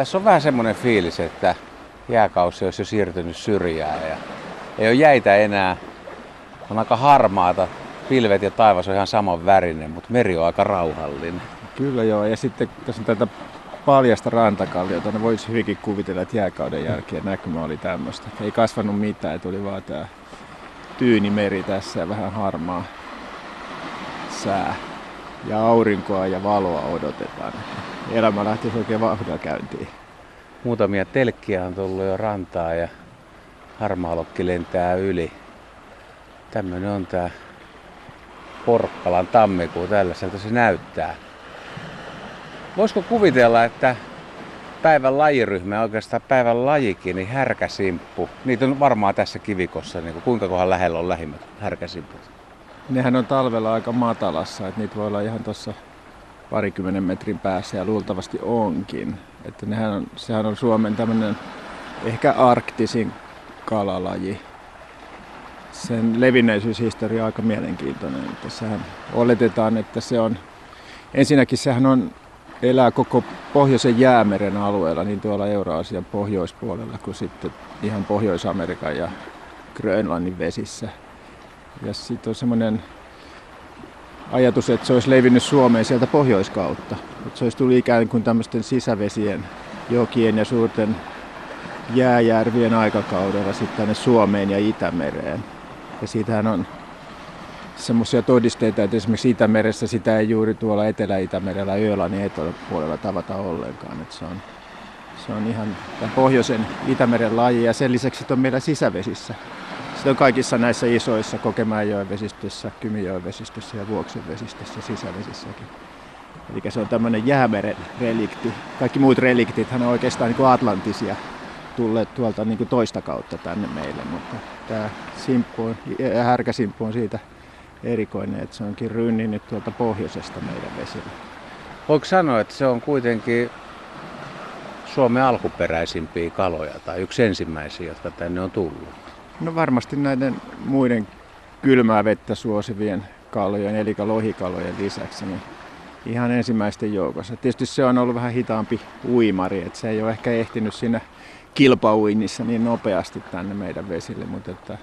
Tässä on vähän semmoinen fiilis, että jääkausi olisi jo siirtynyt syrjään ja ei ole jäitä enää. On aika harmaata. Pilvet ja taivas on ihan saman värinen, mutta meri on aika rauhallinen. Kyllä joo, ja sitten tässä on tätä paljasta rantakalliota, ne voisi hyvinkin kuvitella, että jääkauden jälkeen näkymä oli tämmöistä. Ei kasvanut mitään, tuli vaan tämä tyyni meri tässä ja vähän harmaa sää. Ja aurinkoa ja valoa odotetaan. Elämä lähtisi oikein vauhdilla käyntiin. Muutamia telkkiä on tullut jo rantaa ja harmaalokki lentää yli. Tämmönen on tää Porkkalan tammikuu, tällaiselta se näyttää. Voisiko kuvitella, että päivän lajiryhmä, oikeastaan päivän lajikin, niin härkäsimppu. Niitä on varmaan tässä kivikossa, niin kuin kuinka kohan lähellä on lähimmät härkäsimput. Nehän on talvella aika matalassa, että niitä voi olla ihan tuossa parikymmenen metrin päässä ja luultavasti onkin. Että nehän on, sehän on Suomen tämmöinen ehkä arktisin kalalaji. Sen levinneisyyshistoria on aika mielenkiintoinen. Että sehän oletetaan, että se on, ensinnäkin sehän on elää koko pohjoisen jäämeren alueella, niin tuolla Euraasian pohjoispuolella kuin sitten ihan Pohjois-Amerikan ja Grönlannin vesissä. Ja sitten on semmoinen ajatus, että se olisi levinnyt Suomeen sieltä pohjoiskautta. Että se olisi tullut ikään kuin tämmöisten sisävesien, jokien ja suurten jääjärvien aikakaudella sitten tänne Suomeen ja Itämereen. Ja siitähän on semmoisia todisteita, että esimerkiksi Itämeressä sitä ei juuri tuolla Etelä-Itämerellä Ölannin eteläpuolella tavata ollenkaan. Että se, on, se on ihan tämän pohjoisen Itämeren laji ja sen lisäksi on meillä sisävesissä. Sitä on kaikissa näissä isoissa Kokemäenjoen vesistössä, Kymijoen vesistössä ja Vuoksen vesistössä sisävesissäkin. Eli se on tämmöinen jäämeren relikti. Kaikki muut reliktit on oikeastaan niin kuin atlantisia tulleet tuolta niin toista kautta tänne meille, mutta tämä simppu on, härkäsimppu on siitä erikoinen, että se onkin rynninyt tuolta pohjoisesta meidän vesillä. Voiko sanoa, että se on kuitenkin Suomen alkuperäisimpiä kaloja tai yksi ensimmäisiä, jotka tänne on tullut? No varmasti näiden muiden kylmää vettä suosivien kalojen, eli lohikalojen lisäksi, niin ihan ensimmäisten joukossa. Tietysti se on ollut vähän hitaampi uimari, että se ei ole ehkä ehtinyt siinä kilpauinnissa niin nopeasti tänne meidän vesille, mutta että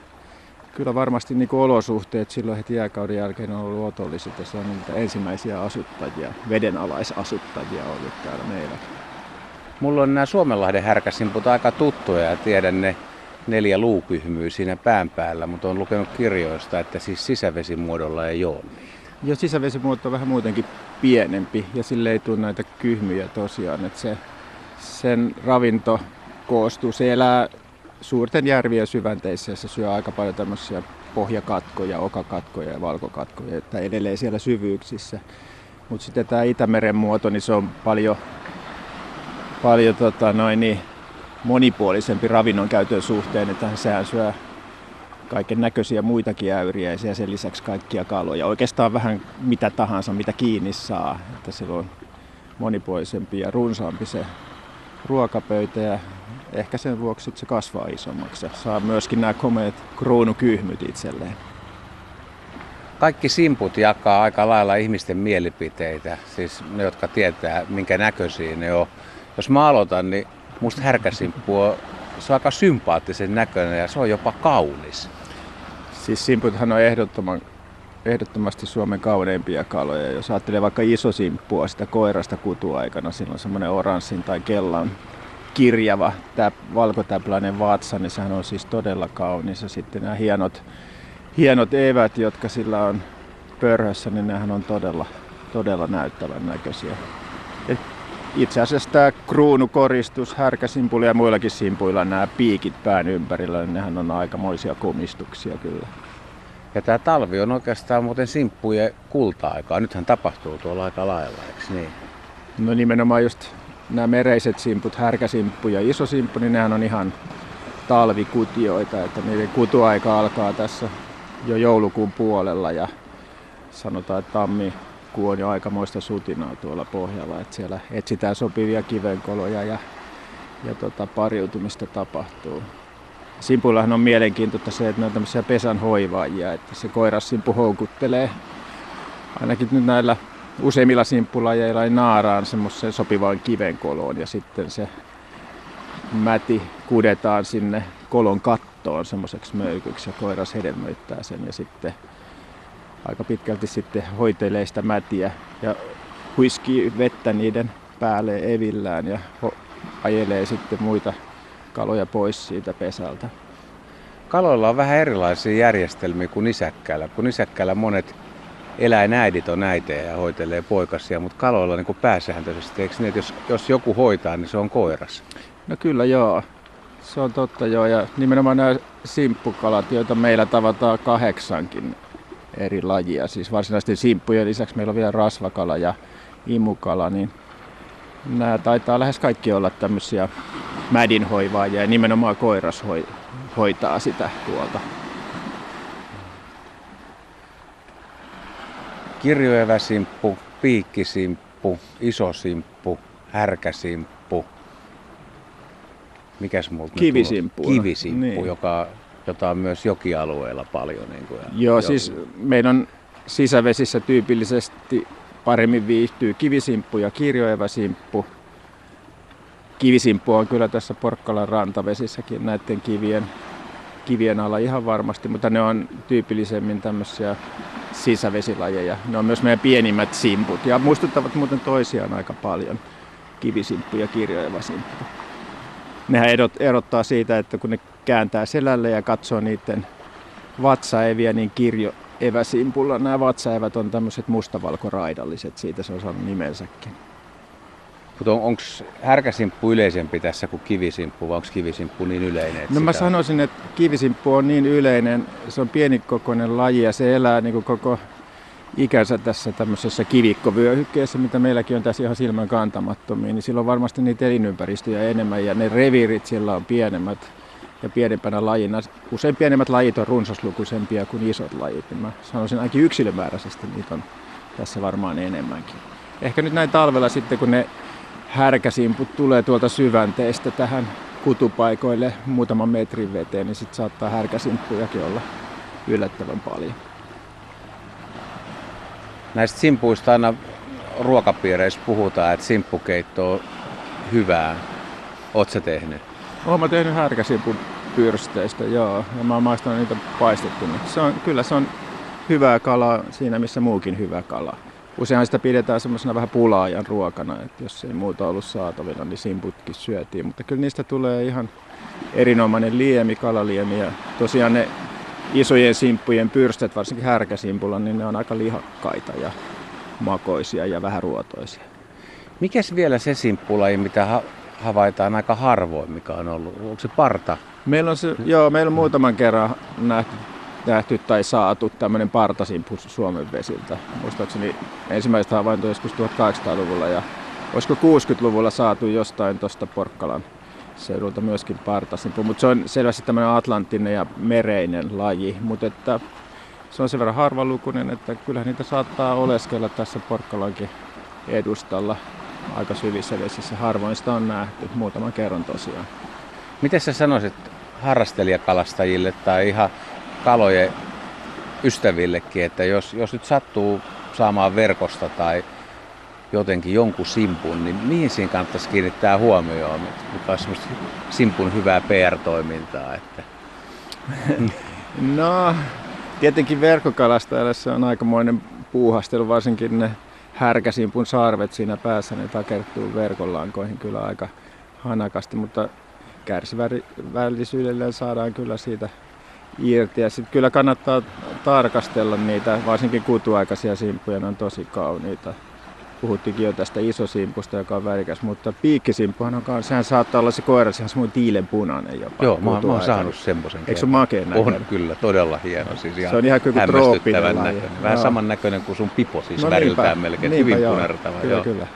kyllä varmasti niin kuin olosuhteet silloin heti jääkauden jälkeen on ollut otolliset se on niitä ensimmäisiä asuttajia, vedenalaisasuttajia ollut täällä meillä. Mulla on nämä Suomenlahden härkäsimput aika tuttuja ja tiedän ne neljä luukyhmyä siinä pään päällä, mutta on lukenut kirjoista, että siis sisävesimuodolla ei ole. Ja sisävesimuoto on vähän muutenkin pienempi ja sille ei tule näitä kyhmyjä tosiaan, että se, sen ravinto koostuu, se elää suurten järvien syvänteissä ja se syö aika paljon tämmöisiä pohjakatkoja, okakatkoja ja valkokatkoja, että edelleen siellä syvyyksissä. Mutta sitten tämä Itämeren muoto, niin se on paljon, paljon tota noin, niin monipuolisempi ravinnon käytön suhteen, että sehän syö kaiken näköisiä muitakin äyriä ja sen lisäksi kaikkia kaloja. Oikeastaan vähän mitä tahansa, mitä kiinni saa. Että se on monipuolisempi ja runsaampi se ruokapöytä ja ehkä sen vuoksi se kasvaa isommaksi saa myöskin nämä komeat kruunukyhmyt itselleen. Kaikki simput jakaa aika lailla ihmisten mielipiteitä, siis ne, jotka tietää, minkä näköisiä ne on. Jos mä aloitan, niin musta härkäsimppu on, se on aika sympaattisen näköinen ja se on jopa kaunis. Siis simputhan on ehdottoman, ehdottomasti Suomen kauneimpia kaloja. Jos ajattelee vaikka iso simppua sitä koirasta kutuaikana, silloin semmoinen oranssin tai kellan kirjava, tämä valkotäpläinen vatsa, niin sehän on siis todella kaunis. Ja sitten nämä hienot, hienot evät, jotka sillä on pörhössä, niin nehän on todella, todella näyttävän näköisiä. Et itse asiassa tämä kruunukoristus, härkäsimpuli ja muillakin simpuilla nämä piikit pään ympärillä, niin nehän on aikamoisia komistuksia kyllä. Ja tämä talvi on oikeastaan muuten simppujen kulta-aikaa. Nythän tapahtuu tuolla aika lailla, eikö niin? No nimenomaan just nämä mereiset simput, härkäsimppu ja iso simppu, niin nehän on ihan talvikutioita, että niiden kutuaika alkaa tässä jo joulukuun puolella ja sanotaan, että tammikuu on jo aikamoista sutinaa tuolla pohjalla, että siellä etsitään sopivia kivenkoloja ja, ja tota, pariutumista tapahtuu. Simpuillahan on mielenkiintoista se, että ne on tämmöisiä pesän hoivaajia, että se koirassimpu houkuttelee ainakin nyt näillä useimmilla simppulajeilla ei naaraan semmoiseen sopivaan kivenkoloon ja sitten se mäti kudetaan sinne kolon kattoon semmoiseksi möykyksi ja koiras hedelmöittää sen ja sitten aika pitkälti sitten hoitelee sitä mätiä ja huiskii vettä niiden päälle evillään ja ajelee sitten muita kaloja pois siitä pesältä. Kaloilla on vähän erilaisia järjestelmiä kuin nisäkkäillä. Kun nisäkkäillä monet eläinäidit on äitejä ja hoitelee poikasia, mutta kaloilla niin kuin pääsääntöisesti, eikö niin, että jos, jos joku hoitaa, niin se on koiras? No kyllä joo. Se on totta joo. Ja nimenomaan nämä simppukalat, joita meillä tavataan kahdeksankin eri lajia. Siis varsinaisten simppujen lisäksi meillä on vielä rasvakala ja imukala, niin nämä taitaa lähes kaikki olla tämmöisiä mädinhoivaajia ja nimenomaan koiras hoi, hoitaa sitä puolta. Kirjoeväsimppu, piikkisimppu, isosimppu, härkäsimppu. Mikäs muuta? Kivisimppu. Kivisimppu, niin. joka, jota on myös jokialueella paljon. Niin kuin, Joo, jo... siis meidän sisävesissä tyypillisesti paremmin viihtyy kivisimppu ja kirjoeväsimppu. Kivisimppu on kyllä tässä Porkkalan rantavesissäkin näiden kivien, kivien alla ihan varmasti, mutta ne on tyypillisemmin tämmöisiä sisävesilajeja. Ne on myös meidän pienimmät simput ja muistuttavat muuten toisiaan aika paljon, kivisimppu ja kirjoeväsimppu. Nehän erottaa siitä, että kun ne kääntää selälle ja katsoo niiden vatsaeviä, niin kirjo eväsimpulla nämä vatsaevät on tämmöiset mustavalkoraidalliset, siitä se on saanut nimensäkin. Mutta on, onko härkäsimppu yleisempi tässä kuin kivisimppu vai onko kivisimppu niin yleinen? No mä sanoisin, että kivisimppu on niin yleinen, se on pienikokoinen laji ja se elää niin kuin koko ikänsä tässä tämmöisessä kivikkovyöhykkeessä, mitä meilläkin on tässä ihan silmän kantamattomia, niin sillä on varmasti niitä elinympäristöjä enemmän ja ne reviirit sillä on pienemmät ja pienempänä lajina. Usein pienemmät lajit on runsaslukuisempia kuin isot lajit, niin mä sanoisin ainakin yksilömääräisesti niitä on tässä varmaan enemmänkin. Ehkä nyt näin talvella sitten, kun ne härkäsimput tulee tuolta syvänteestä tähän kutupaikoille muutaman metrin veteen, niin sitten saattaa härkäsimppujakin olla yllättävän paljon. Näistä simpuista aina ruokapiireissä puhutaan, että simppukeitto on hyvää. Oletko tehnyt? Olen mä tehnyt härkäsimpun pyrsteistä, joo. Ja mä oon maistanut niitä paistettuna. Se on, kyllä se on hyvää kalaa siinä, missä muukin hyvä kala. Useinhan sitä pidetään semmoisena vähän pulaajan ruokana, että jos ei muuta ollut saatavilla, niin simputkin syötiin. Mutta kyllä niistä tulee ihan erinomainen liemi, kalaliemi. Ja tosiaan ne isojen simppujen pyrstöt, varsinkin härkäsimpulla, niin ne on aika lihakkaita ja makoisia ja vähän ruotoisia. Mikäs vielä se simppulaji, mitä havaitaan aika harvoin, mikä on ollut? Onko se parta? Meillä on, se, joo, meillä on muutaman kerran nähty, nähty tai saatu tämmöinen partasimpus Suomen vesiltä. Muistaakseni ensimmäistä havaintoa joskus 1800-luvulla ja olisiko 60-luvulla saatu jostain tuosta Porkkalan seudulta myöskin partasimpu, mutta se on selvästi tämmöinen atlanttinen ja mereinen laji, mutta että se on sen verran harvalukuinen, että kyllähän niitä saattaa oleskella tässä Porkkalankin edustalla aika syvissä vesissä. Harvoin sitä on nähty, muutaman kerran tosiaan. Miten sä sanoisit harrastelijakalastajille tai ihan kalojen ystävillekin, että jos, jos nyt sattuu saamaan verkosta tai jotenkin jonkun simpun, niin mihin siinä kannattaisi kiinnittää huomioon, mikä olisi semmoista simpun hyvää PR-toimintaa? Että... No, tietenkin verkkokalastajalle se on aikamoinen puuhastelu, varsinkin ne härkäsimpun sarvet siinä päässä, ne takertuu verkonlankoihin kyllä aika hanakasti, mutta kärsivällisyydellä saadaan kyllä siitä irti. Ja sitten kyllä kannattaa tarkastella niitä, varsinkin kutuaikaisia simppuja, ne on tosi kauniita. Puhuttiinkin jo tästä isosimpusta, joka on värikäs, mutta piikkisimppuhan on kanssa, sehän saattaa olla se koira ihan semmoinen tiilenpunainen jopa. Joo, mä, mä oon saanut semmoisen. Eikö se ole makeen näköinen? On kyllä, todella hieno. Siis ihan se on ihan kuin trooppinen näköinen. Vähän saman näköinen kuin sun pipo, siis no, väriltään niinpä, melkein, niinpä, hyvin punertava. Kyllä, joo. kyllä.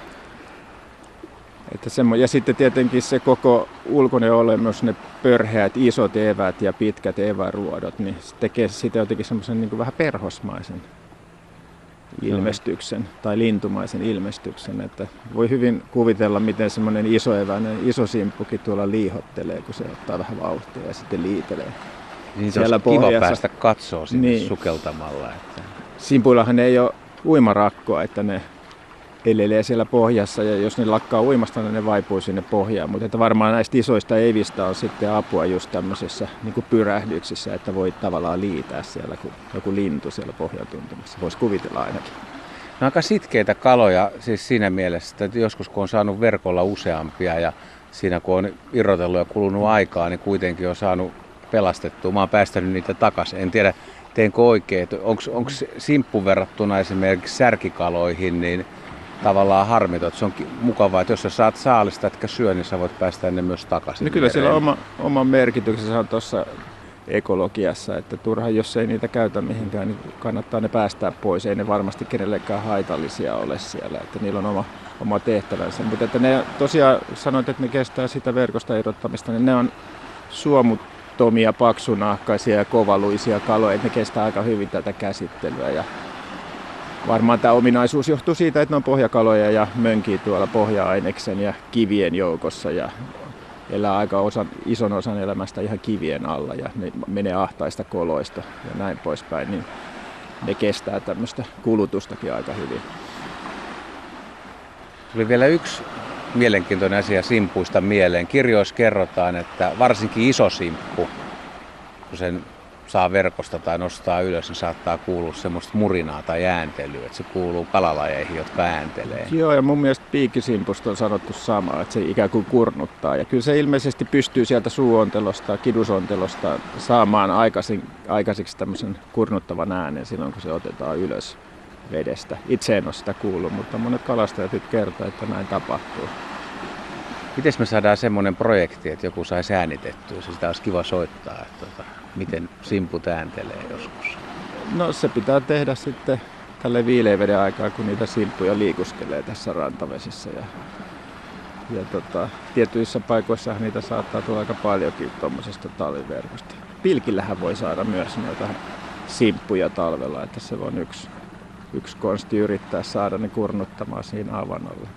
Että semmo, ja sitten tietenkin se koko ulkoinen olemus, ne pörheät isot evät ja pitkät eväruodot, niin se tekee siitä jotenkin semmoisen niin vähän perhosmaisen ilmestyksen tai lintumaisen ilmestyksen. Että voi hyvin kuvitella, miten semmoinen eväinen, iso simppukin tuolla liihottelee, kun se ottaa vähän vauhtia ja sitten liitelee. Niin siellä pohjassa. kiva päästä katsoa sinne niin. sukeltamalla. Että... Simpuillahan ei ole uimarakkoa, että ne elelee siellä pohjassa ja jos ne lakkaa uimasta, niin ne vaipuu sinne pohjaan. Mutta että varmaan näistä isoista evistä on sitten apua just tämmöisissä niin pyrähdyksissä, että voi tavallaan liitää siellä kun joku lintu siellä pohjatuntumassa. Voisi kuvitella ainakin. No aika sitkeitä kaloja siis siinä mielessä, että joskus kun on saanut verkolla useampia ja siinä kun on irrotellut ja kulunut aikaa, niin kuitenkin on saanut pelastettua. Mä oon päästänyt niitä takaisin. En tiedä, teenkö oikein. Onko simppu verrattuna esimerkiksi särkikaloihin, niin tavallaan harmito, että se on mukavaa, että jos sä saat saalista, etkä syö, niin sä voit päästä ne myös takaisin. No kyllä sillä on oma, oma merkityksensä on tuossa ekologiassa, että turha, jos ei niitä käytä mihinkään, niin kannattaa ne päästää pois. Ei ne varmasti kenellekään haitallisia ole siellä, että niillä on oma, oma tehtävänsä. Mutta että ne tosiaan sanoit, että ne kestää sitä verkosta irrottamista, niin ne on suomuttomia, paksunahkaisia ja kovaluisia kaloja, että ne kestää aika hyvin tätä käsittelyä. Ja varmaan tämä ominaisuus johtuu siitä, että ne on pohjakaloja ja mönkii tuolla pohja-aineksen ja kivien joukossa ja elää aika osan, ison osan elämästä ihan kivien alla ja ne menee ahtaista koloista ja näin poispäin, niin ne kestää tämmöistä kulutustakin aika hyvin. Tuli vielä yksi mielenkiintoinen asia simpuista mieleen. Kirjoissa kerrotaan, että varsinkin iso simppu, kun sen saa verkosta tai nostaa ylös, niin saattaa kuulua semmoista murinaa tai ääntelyä, että se kuuluu kalalajeihin, jotka ääntelee. Joo, ja mun mielestä piikisimpusta on sanottu sama, että se ikään kuin kurnuttaa. Ja kyllä se ilmeisesti pystyy sieltä suuontelosta, kidusontelosta saamaan aikaisin, aikaisiksi tämmöisen kurnuttavan äänen silloin, kun se otetaan ylös vedestä. Itse en ole sitä kuullut, mutta monet kalastajat nyt kertoo, että näin tapahtuu. Miten me saadaan semmoinen projekti, että joku saisi äänitettyä? Sitä olisi kiva soittaa. Että, tota, miten simpu ääntelee joskus? No se pitää tehdä sitten tälle viileän veden aikaa, kun niitä simppuja liikuskelee tässä rantavesissä. Ja, ja tota, tietyissä paikoissa niitä saattaa tulla aika paljonkin tuommoisesta talviverkosta. Pilkillähän voi saada myös noita simppuja talvella, että se on yksi, yksi konsti yrittää saada ne kurnuttamaan siinä avannolla.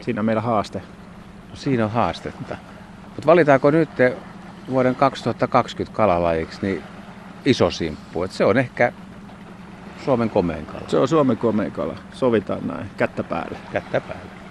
Siinä on meillä haaste. No, siinä on haastetta. Mutta valitaanko nyt vuoden 2020 kalalajiksi niin iso simppu. Et se on ehkä Suomen komein kala. Se on Suomen komein kala. Sovitaan näin. Kättä päälle. Kättä päälle.